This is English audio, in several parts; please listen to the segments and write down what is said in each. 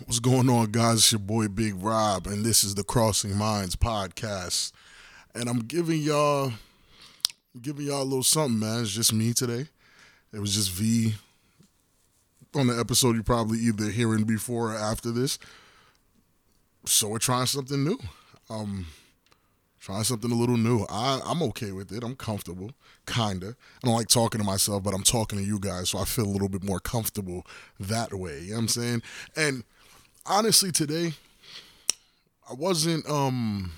What's going on, guys? It's your boy Big Rob, and this is the Crossing Minds podcast. And I'm giving y'all giving y'all a little something, man. It's just me today. It was just V on the episode you're probably either hearing before or after this. So we're trying something new. Um trying something a little new. I, I'm okay with it. I'm comfortable. Kinda. I don't like talking to myself, but I'm talking to you guys, so I feel a little bit more comfortable that way. You know what I'm saying? And honestly today I wasn't um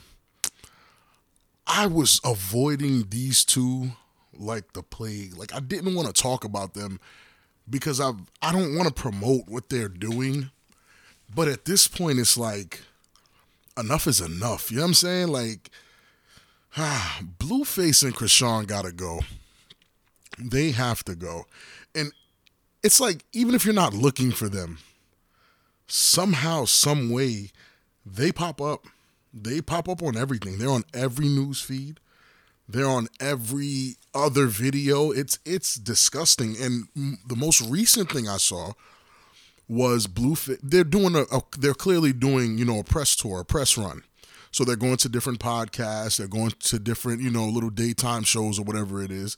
I was avoiding these two like the plague. Like I didn't want to talk about them because I I don't want to promote what they're doing. But at this point it's like enough is enough. You know what I'm saying? Like ah, Blueface and Chrisean gotta go. They have to go. And it's like even if you're not looking for them, somehow, some way, they pop up. They pop up on everything. They're on every news feed. They're on every other video. It's it's disgusting. And the most recent thing I saw was Blueface. They're doing a, a, They're clearly doing you know a press tour, a press run. So they're going to different podcasts. They're going to different you know little daytime shows or whatever it is.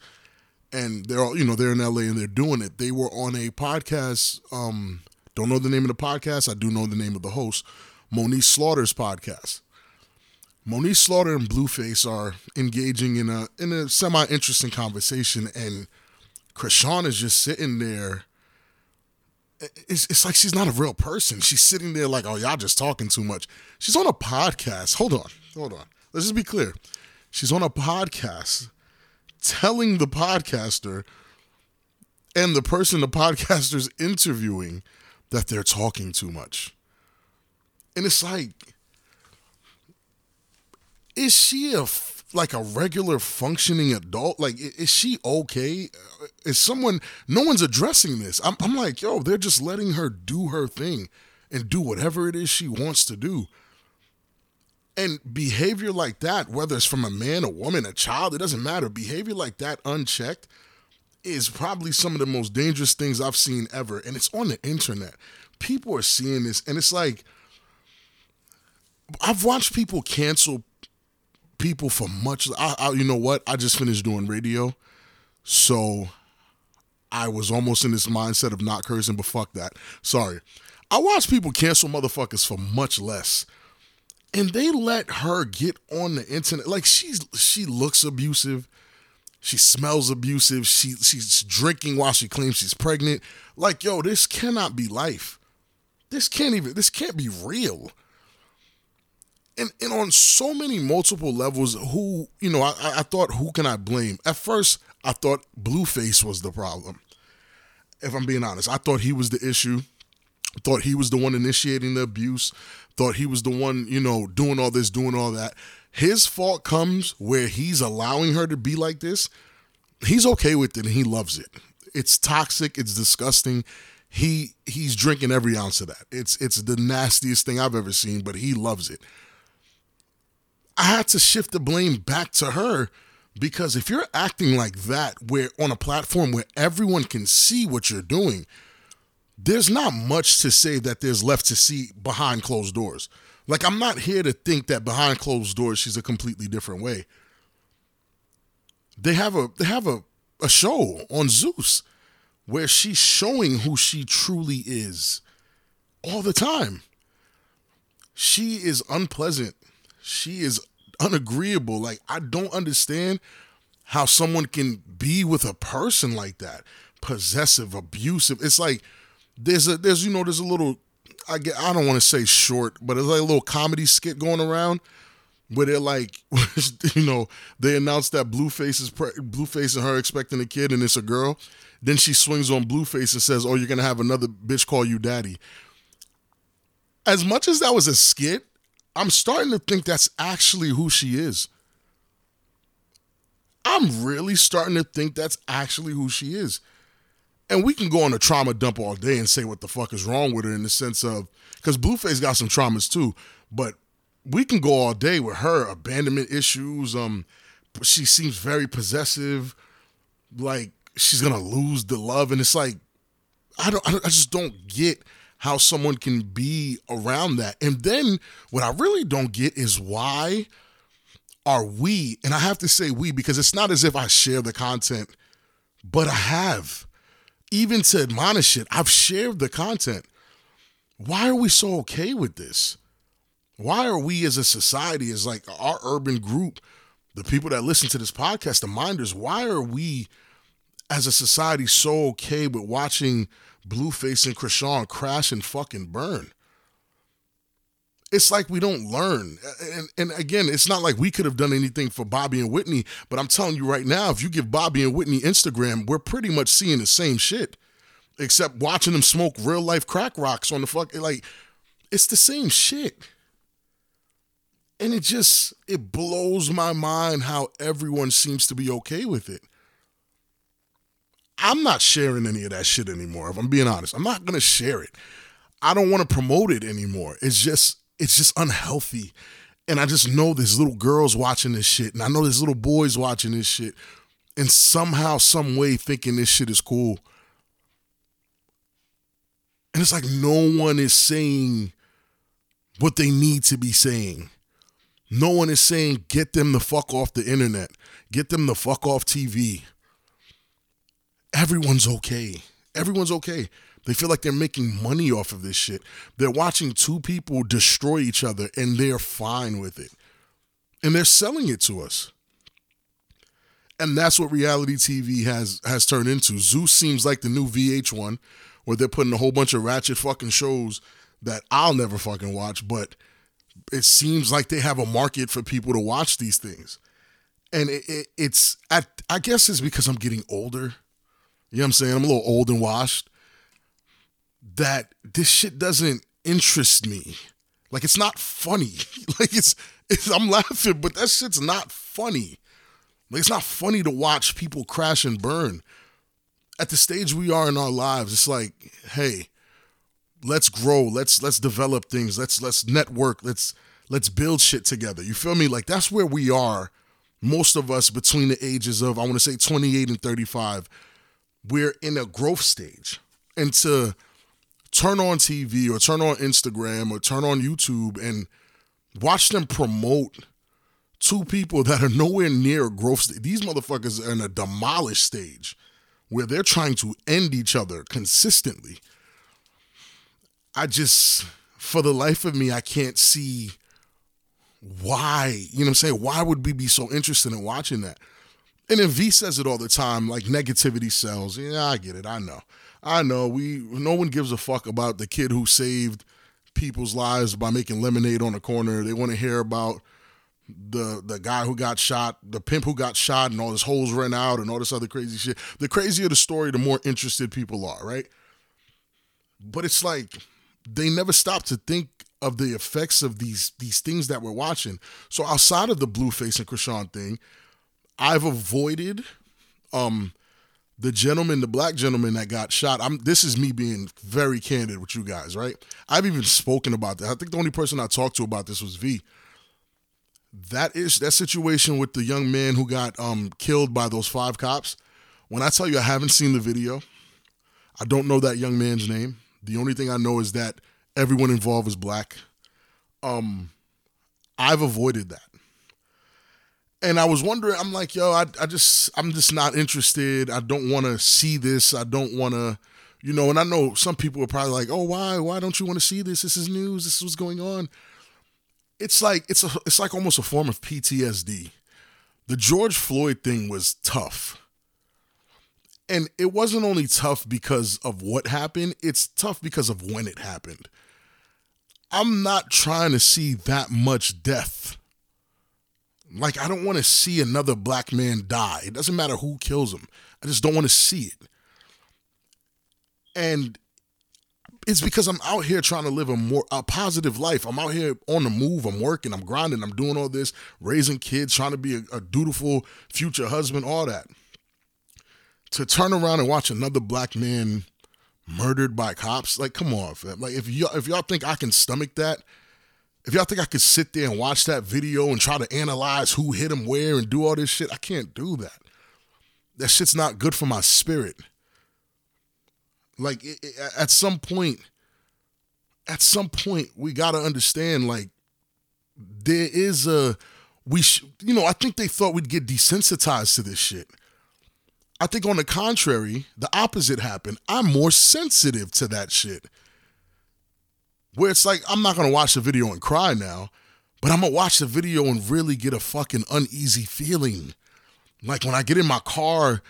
And they're all you know they're in LA and they're doing it. They were on a podcast. Um, don't know the name of the podcast. I do know the name of the host, Moniece Slaughter's podcast. Moniece Slaughter and Blueface are engaging in a in a semi interesting conversation, and Chrisean is just sitting there. It's, it's like she's not a real person. She's sitting there like, oh, y'all just talking too much. She's on a podcast. Hold on, hold on. Let's just be clear. She's on a podcast telling the podcaster and the person the podcaster's interviewing that they're talking too much. And it's like, is she a like a regular functioning adult? Like, is she okay? Is someone? No one's addressing this. I'm, I'm like, yo, they're just letting her do her thing and do whatever it is she wants to do. And behavior like that, whether it's from a man, a woman, a child, it doesn't matter. Behavior like that, unchecked, is probably some of the most dangerous things I've seen ever. And it's on the internet. People are seeing this, and it's like, I've watched people cancel people for much. I, I, you know what? I just finished doing radio. So I was almost in this mindset of not cursing, but fuck that. Sorry. I watched people cancel motherfuckers for much less. And they let her get on the internet. Like she's she looks abusive. She smells abusive. She she's drinking while she claims she's pregnant. Like, yo, this cannot be life. This can't even this can't be real. And and on so many multiple levels, who, you know, I, I thought who can I blame? At first, I thought Blueface was the problem. If I'm being honest, I thought he was the issue. Thought he was the one initiating the abuse. Thought he was the one, you know, doing all this, doing all that his fault comes where he's allowing her to be like this. He's okay with it and he loves it. It's toxic, it's disgusting. He he's drinking every ounce of that. It's it's the nastiest thing I've ever seen, but he loves it. I had to shift the blame back to her because if you're acting like that where on a platform where everyone can see what you're doing, there's not much to say that there's left to see behind closed doors. Like I'm not here to think that behind closed doors she's a completely different way. They have a they have a, a show on Zeus where she's showing who she truly is all the time. She is unpleasant. She is unagreeable. Like I don't understand how someone can be with a person like that. Possessive, abusive. It's like there's a there's you know there's a little I get I don't want to say short, but it's like a little comedy skit going around where they're like, you know, they announced that Blueface is pre- Blueface and her expecting a kid and it's a girl. Then she swings on Blueface and says, "Oh, you're gonna have another bitch call you daddy." As much as that was a skit, I'm starting to think that's actually who she is. I'm really starting to think that's actually who she is and we can go on a trauma dump all day and say what the fuck is wrong with her in the sense of because Blueface got some traumas too, but we can go all day with her abandonment issues. Um, she seems very possessive, like she's gonna lose the love, and it's like I don't, I, don't, I just don't get how someone can be around that. And then what I really don't get is why are we, and I have to say we because it's not as if I share the content, but I have. Even to admonish it, I've shared the content. Why are we so okay with this? Why are we as a society, as like our urban group, the people that listen to this podcast, the minders, why are we as a society so okay with watching Blueface and Chrisean crash and fucking burn? It's like we don't learn. And, and again, it's not like we could have done anything for Bobby and Whitney, but I'm telling you right now, if you give Bobby and Whitney Instagram, we're pretty much seeing the same shit. Except watching them smoke real life crack rocks on the fuck like it's the same shit. And it just it blows my mind how everyone seems to be okay with it. I'm not sharing any of that shit anymore. If I'm being honest, I'm not gonna share it. I don't want to promote it anymore. It's just it's just unhealthy. And I just know there's little girls watching this shit, and I know there's little boys watching this shit, and somehow, some way thinking this shit is cool. And it's like no one is saying what they need to be saying. No one is saying get them the fuck off the internet, get them the fuck off TV. Everyone's okay. Everyone's okay. They feel like they're making money off of this shit. They're watching two people destroy each other and they're fine with it. And they're selling it to us. And that's what reality TV has has turned into. Zeus seems like the new VH1 where they're putting a whole bunch of ratchet fucking shows that I'll never fucking watch, but it seems like they have a market for people to watch these things. And it, it, it's, I, I guess it's because I'm getting older. You know what I'm saying? I'm a little old and washed. That this shit doesn't interest me. Like it's not funny. like it's, it's I'm laughing, but that shit's not funny. Like it's not funny to watch people crash and burn. At the stage we are in our lives, it's like, hey, let's grow let's let's develop things let's let's network let's let's build shit together you feel me like that's where we are most of us between the ages of i want to say 28 and 35 we're in a growth stage and to turn on tv or turn on instagram or turn on youtube and watch them promote two people that are nowhere near growth stage these motherfuckers are in a demolished stage where they're trying to end each other consistently I just, for the life of me, I can't see why. You know what I'm saying? Why would we be so interested in watching that? And then V says it all the time, like negativity sells. Yeah, I get it. I know. I know. We no one gives a fuck about the kid who saved people's lives by making lemonade on the corner. They want to hear about the the guy who got shot, the pimp who got shot, and all his holes ran out, and all this other crazy shit. The crazier the story, the more interested people are, right? But it's like they never stop to think of the effects of these these things that we're watching. So outside of the Blueface and Chrisean thing, I've avoided um the gentleman, the black gentleman that got shot. I'm this is me being very candid with you guys, right? I've even spoken about that. I think the only person I talked to about this was V. That is that situation with the young man who got um killed by those five cops. When I tell you I haven't seen the video, I don't know that young man's name. The only thing I know is that everyone involved is black. Um, I've avoided that. And I was wondering, I'm like, yo, I, I just, I'm just not interested. I don't want to see this. I don't want to, you know, and I know some people are probably like, oh, why? Why don't you want to see this? This is news. This is what's going on. It's like, it's a, it's like almost a form of PTSD. The George Floyd thing was tough and it wasn't only tough because of what happened, it's tough because of when it happened. I'm not trying to see that much death. Like, I don't want to see another black man die. It doesn't matter who kills him. I just don't want to see it. And it's because I'm out here trying to live a more a positive life. I'm out here on the move. I'm working. I'm grinding. I'm doing all this, raising kids, trying to be a, a dutiful future husband, all that to turn around and watch another black man murdered by cops, like come on, fam. Like if y'all if y'all think I can stomach that, if y'all think I could sit there and watch that video and try to analyze who hit him where and do all this shit, I can't do that. That shit's not good for my spirit. Like it, it, at some point, at some point we got to understand like there is a we sh- you know, I think they thought we'd get desensitized to this shit. I think on the contrary, the opposite happened. I'm more sensitive to that shit. Where it's like I'm not to watch the video and cry now, but I'm to watch the video and really get a fucking uneasy feeling. Like when I get in my car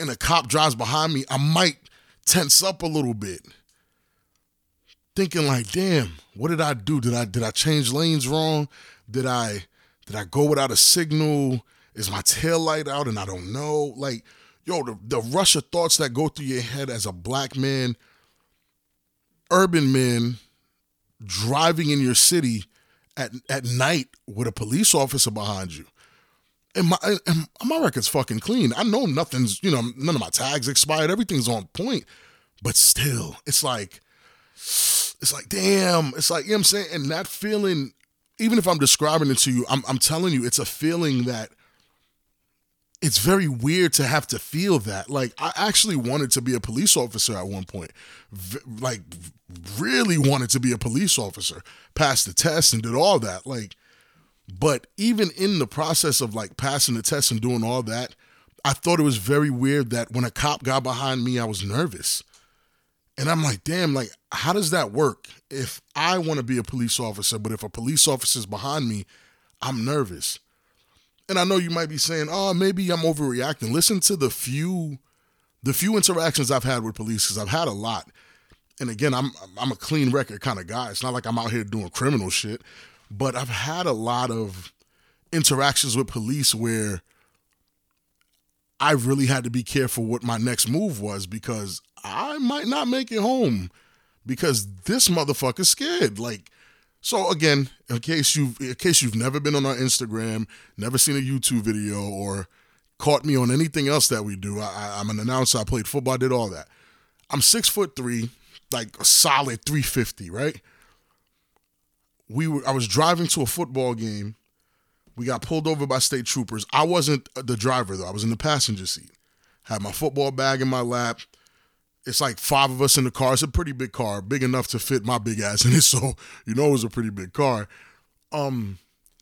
and a cop drives behind me, I might tense up a little bit. Thinking like, "Damn, what did I do? Did I did I change lanes wrong? Did I did I go without a signal? Is my tail light out and I don't know? Like, yo, the, the rush of thoughts that go through your head as a black man, urban man, driving in your city at at night with a police officer behind you. And my and my record's fucking clean. I know nothing's, you know, none of my tags expired. Everything's on point. But still, it's like it's like, damn. It's like, you know what I'm saying? And that feeling even if I'm describing it to you, I'm, I'm telling you, it's a feeling that it's very weird to have to feel that. Like, I actually wanted to be a police officer at one point. V- like, really wanted to be a police officer, passed the test and did all that. Like, but even in the process of like passing the test and doing all that, I thought it was very weird that when a cop got behind me, I was nervous. And I'm like, damn, like, how does that work? If I want to be a police officer, but if a police officer's behind me, I'm nervous. And I know you might be saying, oh, maybe I'm overreacting. Listen to the few the few interactions I've had with police, because I've had a lot. And again, I'm I'm a clean record kind of guy. It's not like I'm out here doing criminal shit, but I've had a lot of interactions with police where I really had to be careful what my next move was because I might not make it home because this motherfucker's scared. Like, so again, in case you've in case you've never been on our Instagram, never seen a YouTube video, or caught me on anything else that we do, I, am an announcer. I played football, I did all that. I'm six foot three, like a solid 350, right? We were. I was driving to a football game. We got pulled over by state troopers. I wasn't the driver though. I was in the passenger seat. Had my football bag in my lap it's like five of us in the car. It's a pretty big car, big enough to fit my big ass in it. So you know it was a pretty big car. Um,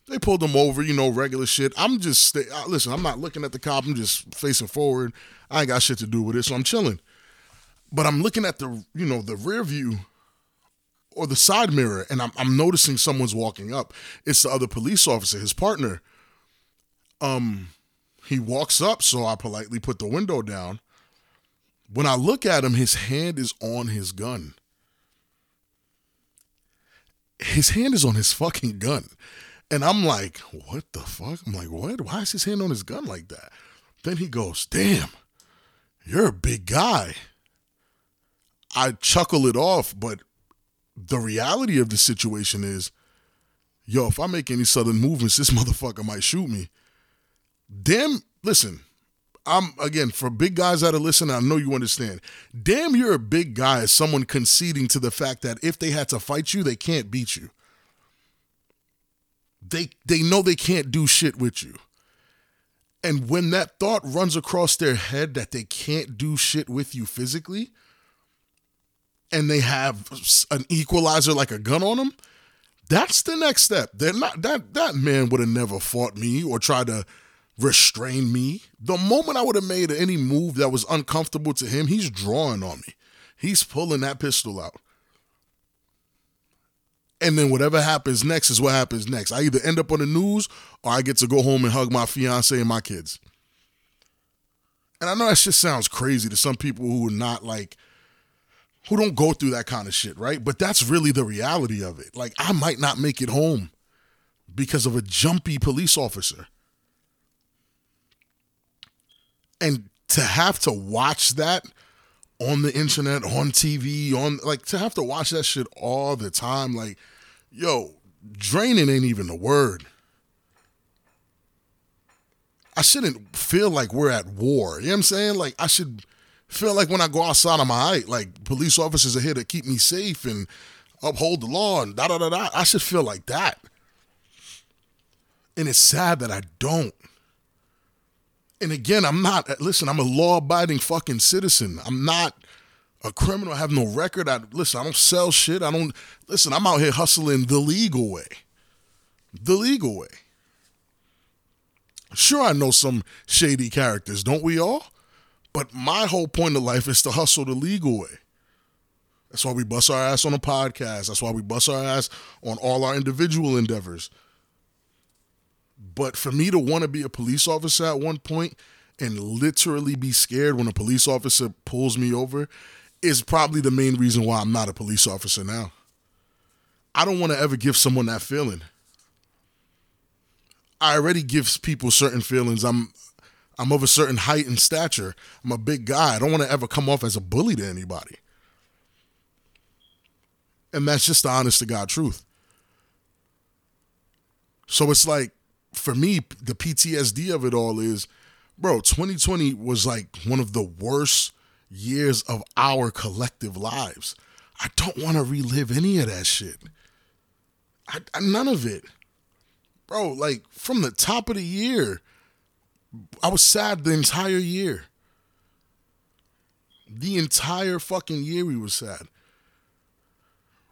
they pulled them over, you know, regular shit. I'm just stay, uh, listen. I'm not looking at the cop. I'm just facing forward. I ain't got shit to do with it, so I'm chilling. But I'm looking at the, you know, the rear view or the side mirror, and I'm, I'm noticing someone's walking up. It's the other police officer, his partner. Um, he walks up, so I politely put the window down. When I look at him, his hand is on his gun. His hand is on his fucking gun. And I'm like, what the fuck? I'm like, what? Why is his hand on his gun like that? Then he goes, damn, you're a big guy. I chuckle it off, but the reality of the situation is, yo, if I make any sudden movements, this motherfucker might shoot me. Damn, listen, I'm again for big guys that are listening. I know you understand. Damn, you're a big guy as someone conceding to the fact that if they had to fight you, they can't beat you. They they know they can't do shit with you. And when that thought runs across their head that they can't do shit with you physically, and they have an equalizer like a gun on them, that's the next step. They're not that that man would have never fought me or tried to restrain me. The moment I would have made any move that was uncomfortable to him, he's drawing on me. He's pulling that pistol out. And then whatever happens next is what happens next. I either end up on the news or I get to go home and hug my fiance and my kids. And I know that just sounds crazy to some people who are not like, who don't go through that kind of shit, right? But that's really the reality of it. Like, I might not make it home because of a jumpy police officer. And to have to watch that on the internet, on TV, on like to have to watch that shit all the time, like, yo, draining ain't even a word. I shouldn't feel like we're at war. You know what I'm saying? Like I should feel like when I go outside of my height, like police officers are here to keep me safe and uphold the law and da da da da. I should feel like that. And it's sad that I don't and again, I'm not, listen, I'm a law abiding fucking citizen. I'm not a criminal. I have no record. I listen. I don't sell shit. I don't listen. I'm out here hustling the legal way, the legal way. Sure, I know some shady characters, don't we all? But my whole point of life is to hustle the legal way. That's why we bust our ass on a podcast. That's why we bust our ass on all our individual endeavors. But for me to want to be a police officer at one point and literally be scared when a police officer pulls me over is probably the main reason why I'm not a police officer now. I don't want to ever give someone that feeling. I already give people certain feelings. I'm I'm of a certain height and stature. I'm a big guy. I don't want to ever come off as a bully to anybody. And that's just the honest to God truth. So it's like, for me, the PTSD of it all is, bro, 2020 was like one of the worst years of our collective lives. I don't want to relive any of that shit. I, I, none of it. Bro, like from the top of the year, I was sad the entire year. The entire fucking year we were sad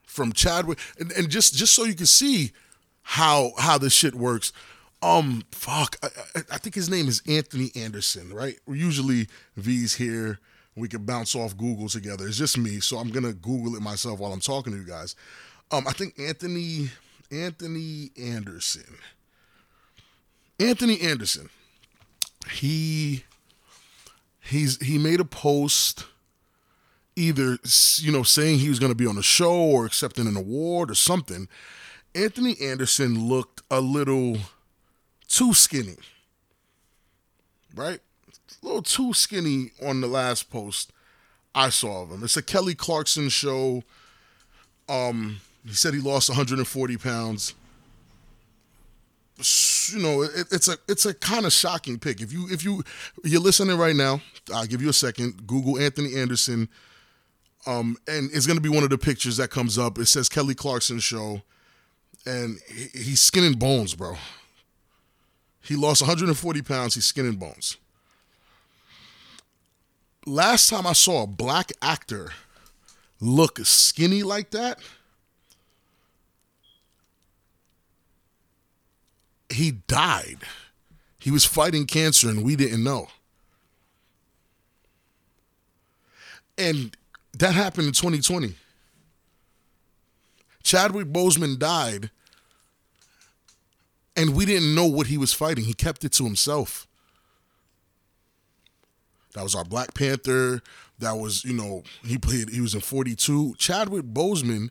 from Chadwick, and, and just just so you can see how how this shit works. Um, fuck, I, I, think his name is Anthony Anderson, right? Usually V's here. We can bounce off Google together. It's just me, so I'm gonna Google it myself while I'm talking to you guys. Um, I think Anthony Anthony Anderson. Anthony Anderson. He he's he made a post either you know saying he was going to be on a show or accepting an award or something anthony anderson looked a little too skinny right? A little too skinny on the last post i saw of him. It's a kelly clarkson show. Um he said he lost 140 pounds. You know it, it's a it's a kind of shocking pick. If you if you you're listening right now i'll give you a second. Google anthony anderson. Um, and it's gonna be one of the pictures that comes up. It says Kelly Clarkson show, and he, he's skinning bones, bro. He lost 140 pounds. He's skin and bones. Last time I saw a black actor look skinny like that, he died. He was fighting cancer and we didn't know. And that happened in 2020. Chadwick Boseman died, and we didn't know what he was fighting. He kept it to himself. That was our Black Panther. That was, you know, he played, he was in 42. Chadwick Boseman,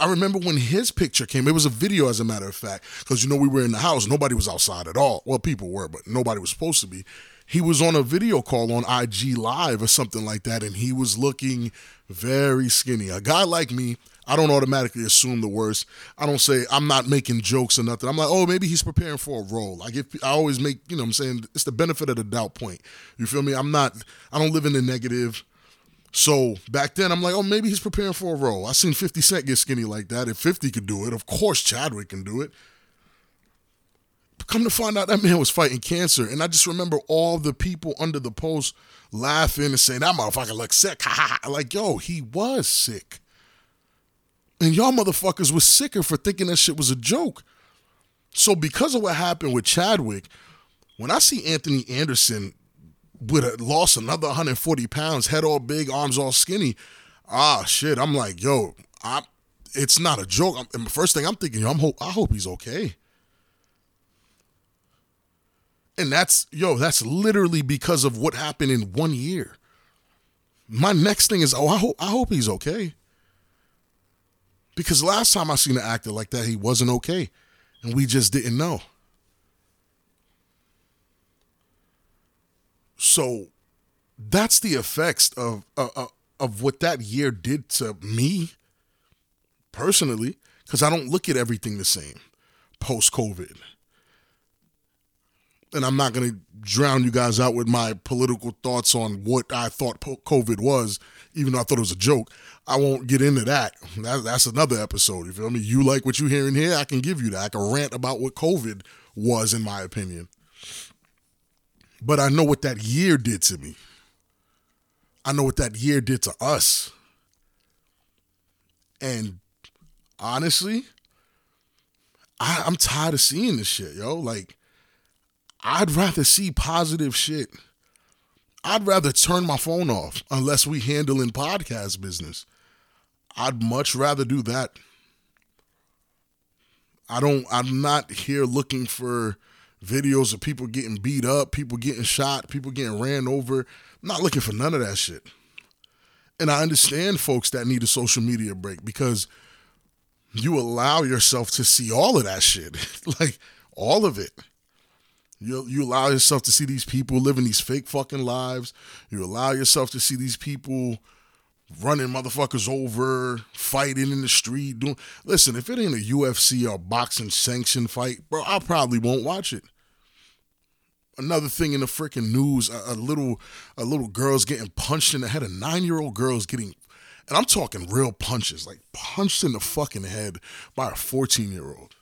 I remember when his picture came, it was a video, as a matter of fact, because, you know, we were in the house. Nobody was outside at all. Well, people were, but nobody was supposed to be he was on a video call on IG Live or something like that, and he was looking very skinny. A guy like me, I don't automatically assume the worst. I don't say I'm not making jokes or nothing. I'm like, oh, maybe he's preparing for a role. I give, I always make, you know, I'm saying it's the benefit of the doubt point. You feel me? I'm not, I don't live in the negative. So back then, I'm like, oh, maybe he's preparing for a role. I seen 50 Cent get skinny like that. If 50 could do it, of course Chadwick can do it. Come to find out, that man was fighting cancer. And I just remember all the people under the post laughing and saying, that motherfucker looks sick. like, yo, he was sick. And y'all motherfuckers was sicker for thinking that shit was a joke. So because of what happened with Chadwick, when I see Anthony Anderson with a lost another 140 pounds, head all big, arms all skinny, ah shit, I'm like, yo, I it's not a joke. And the first thing I'm thinking, yo, I'm hope I hope he's okay. And that's, yo, that's literally because of what happened in one year. My next thing is, oh, I hope, I hope he's okay. Because last time I seen an actor like that, he wasn't okay. And we just didn't know. So that's the effects of, of, of what that year did to me personally, because I don't look at everything the same post COVID and I'm not going to drown you guys out with my political thoughts on what I thought COVID was, even though I thought it was a joke. I won't get into that. that. That's another episode. You feel me? You like what you hear in here? I can give you that. I can rant about what COVID was, in my opinion. But I know what that year did to me. I know what that year did to us. And honestly, I, I'm tired of seeing this shit, yo. Like, I'd rather see positive shit. I'd rather turn my phone off unless we handle in podcast business. I'd much rather do that. I don't I'm not here looking for videos of people getting beat up, people getting shot, people getting ran over. I'm not looking for none of that shit. And I understand folks that need a social media break because you allow yourself to see all of that shit. like all of it. You, you allow yourself to see these people living these fake fucking lives. You allow yourself to see these people running motherfuckers over, fighting in the street. Doing listen, if it ain't a UFC or boxing sanctioned fight, bro, I probably won't watch it. Another thing in the freaking news: a, a, little, a little girl's getting punched in the head. A nine-year-old girl's getting, and I'm talking real punches, like punched in the fucking head by a 14-year-old.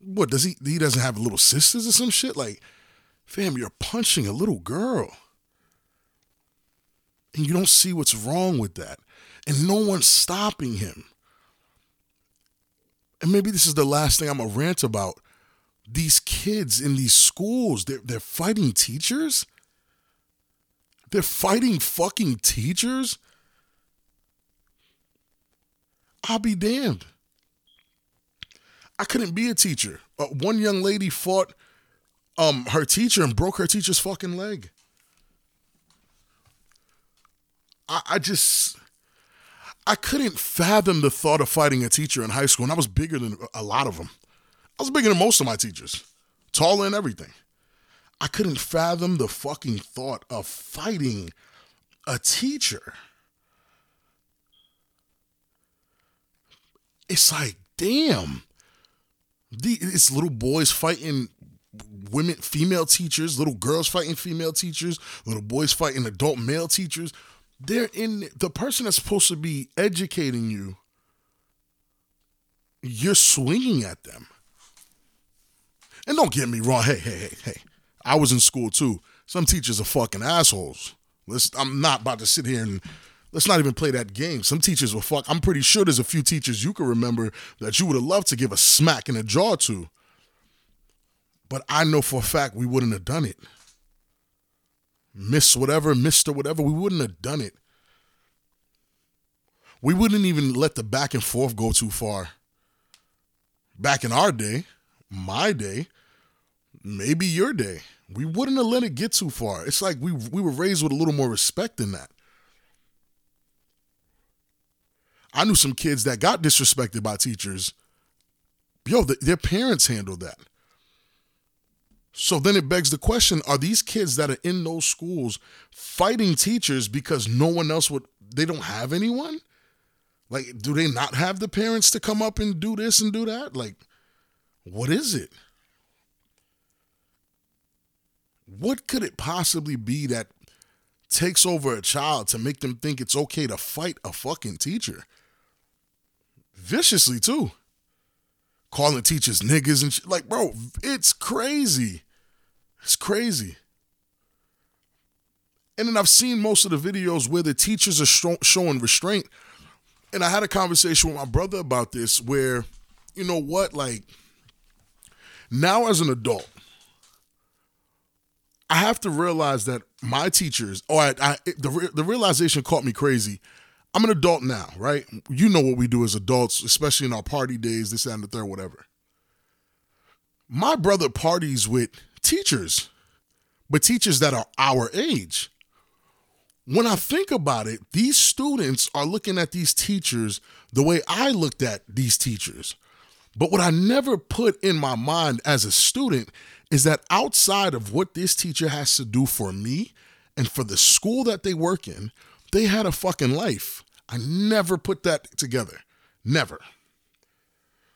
What does he? He doesn't have little sisters or some shit. Like, fam, you're punching a little girl and you don't see what's wrong with that. And no one's stopping him. And maybe this is the last thing I'm to rant about. These kids in these schools, they're, they're fighting teachers. They're fighting fucking teachers. I'll be damned. I couldn't be a teacher. Uh, one young lady fought um, her teacher and broke her teacher's fucking leg. I, I just I couldn't fathom the thought of fighting a teacher in high school, and I was bigger than a lot of them. I was bigger than most of my teachers, taller and everything. I couldn't fathom the fucking thought of fighting a teacher. It's like, damn. The, it's little boys fighting women, female teachers, little girls fighting female teachers, little boys fighting adult male teachers. They're in the person that's supposed to be educating you you're swinging at them. And don't get me wrong hey hey hey hey i was in school too. Some teachers are fucking assholes. Let's i'm not about to sit here and let's not even play that game some teachers were fuck i'm pretty sure there's a few teachers you can remember that you would have loved to give a smack in the jaw to but i know for a fact we wouldn't have done it Miss whatever, Mr. whatever, we wouldn't have done it. We wouldn't even let the back and forth go too far. Back in our day, my day, maybe your day, we wouldn't have let it get too far. It's like we we were raised with a little more respect than that. I knew some kids that got disrespected by teachers. Yo, the, their parents handled that. So then it begs the question are these kids that are in those schools fighting teachers because no one else would, they don't have anyone? Like, do they not have the parents to come up and do this and do that? Like, what is it? What could it possibly be that takes over a child to make them think it's okay to fight a fucking teacher? Viciously, too. Calling teachers niggas and shit. Like, bro, it's crazy. It's crazy. And then I've seen most of the videos where the teachers are showing restraint. And I had a conversation with my brother about this where, you know what, like, now as an adult, I have to realize that my teachers, or I, I, the, the realization caught me crazy. I'm an adult now, right? You know what we do as adults, especially in our party days, this, that, and the third, whatever. My brother parties with teachers, but teachers that are our age. When I think about it, these students are looking at these teachers the way I looked at these teachers. But what I never put in my mind as a student is that outside of what this teacher has to do for me and for the school that they work in, they had a fucking life. I never put that together. Never.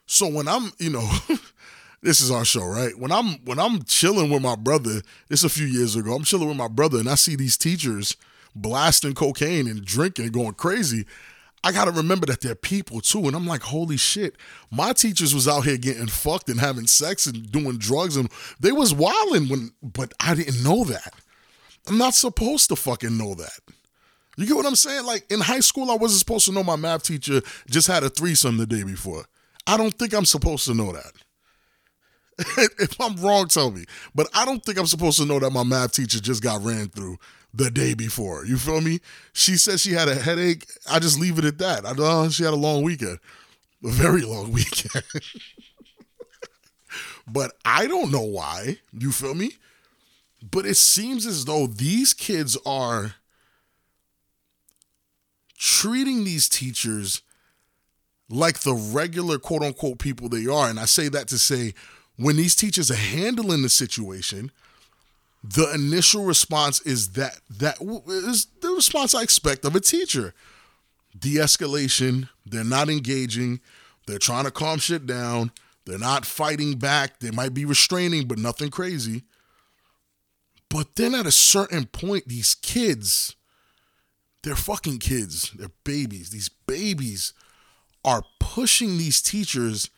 So when I'm, you know, this is our show, right? When I'm when I'm chilling with my brother, this a few years ago, I'm chilling with my brother and I see these teachers blasting cocaine and drinking and going crazy. I gotta remember that they're people too. And I'm like, holy shit. My teachers was out here getting fucked and having sex and doing drugs and they was wilding when but I didn't know that. I'm not supposed to fucking know that. You get what I'm saying? Like in high school, I wasn't supposed to know my math teacher just had a threesome the day before. I don't think I'm supposed to know that. if I'm wrong, tell me. But I don't think I'm supposed to know that my math teacher just got ran through the day before. You feel me? She said she had a headache. I just leave it at that. I know she had a long weekend, a very long weekend. but I don't know why. You feel me? But it seems as though these kids are treating these teachers like the regular quote unquote people they are. And I say that to say, when these teachers are handling the situation, the initial response is that that is the response I expect of a teacher. De-escalation, they're not engaging, they're trying to calm shit down, they're not fighting back, they might be restraining, but nothing crazy. But then at a certain point, these kids they're fucking kids. They're babies. These babies are pushing these teachers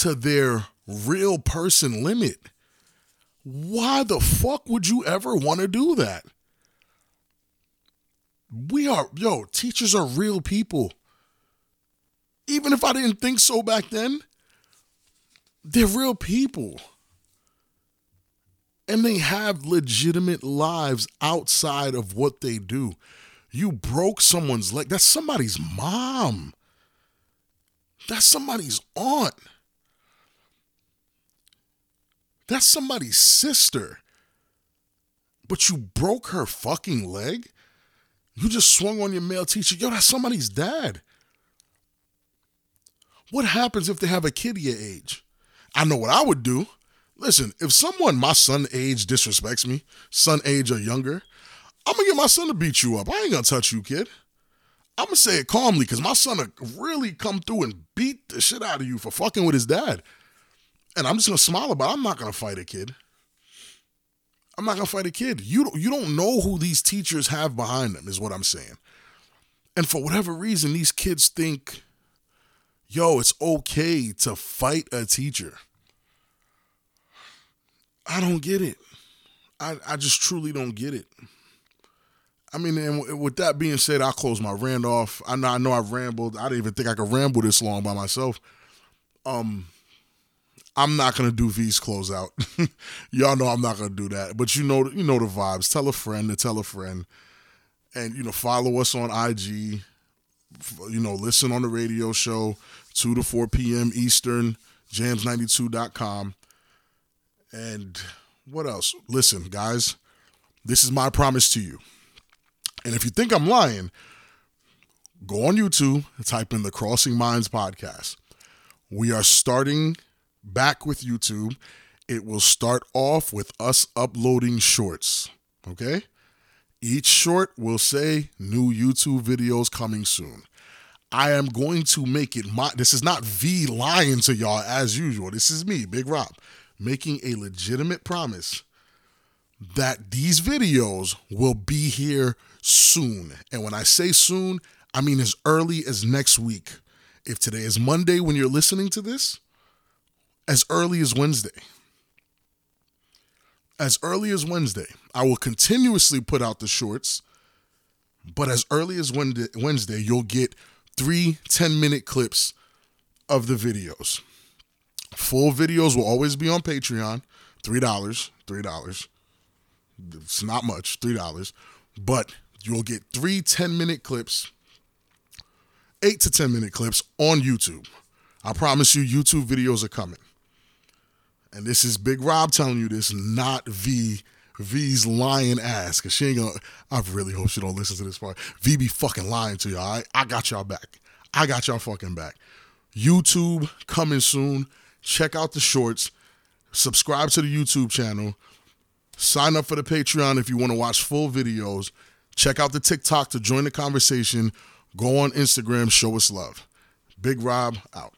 to their real person limit. Why the fuck would you ever want to do that? We are, yo, teachers are real people. Even if I didn't think so back then, they're real people. And they have legitimate lives outside of what they do. You broke someone's leg. That's somebody's mom. That's somebody's aunt. That's somebody's sister. But you broke her fucking leg? You just swung on your male teacher. Yo, that's somebody's dad. What happens if they have a kid your age? I know what I would do. Listen, if someone my son age disrespects me, son age or younger, I'm gonna get my son to beat you up. I ain't gonna touch you, kid. I'm gonna say it calmly because my son really come through and beat the shit out of you for fucking with his dad. And I'm just gonna smile about it. I'm not gonna fight a kid. I'm not gonna fight a kid. You don't, you don't know who these teachers have behind them, is what I'm saying. And for whatever reason, these kids think, yo, it's okay to fight a teacher. I don't get it. I, I just truly don't get it. I mean, and with that being said, I'll close my rant off. I know I know I've rambled. I didn't even think I could ramble this long by myself. Um, I'm not gonna do V's closeout. Y'all know I'm not gonna do that. But you know, you know the vibes. Tell a friend to tell a friend, and you know, follow us on IG. You know, listen on the radio show two to four p.m. Eastern, jams92.com. And what else? Listen, guys, this is my promise to you. And if you think I'm lying, go on YouTube and type in the Crossing Minds podcast. We are starting back with YouTube. It will start off with us uploading shorts. Okay? Each short will say new YouTube videos coming soon. I am going to make it my this is not V lying to y'all as usual. This is me, Big Rob, making a legitimate promise that these videos will be here soon. And when I say soon, I mean as early as next week. If today is Monday when you're listening to this, as early as Wednesday. As early as Wednesday. I will continuously put out the shorts, but as early as Wednesday, you'll get three 10 minute clips of the videos. Full videos will always be on Patreon. $3. $3. It's not much, $3. But you'll get three 10 minute clips, eight to 10 minute clips on YouTube. I promise you, YouTube videos are coming. And this is Big Rob telling you this, not V. V's lying ass, cause she ain't gonna. I really hope she don't listen to this part. V be fucking lying to y'all. Right? I got y'all back. I got y'all fucking back. YouTube coming soon. Check out the shorts. Subscribe to the YouTube channel. Sign up for the Patreon if you want to watch full videos. Check out the TikTok to join the conversation. Go on Instagram, show us love. Big Rob out.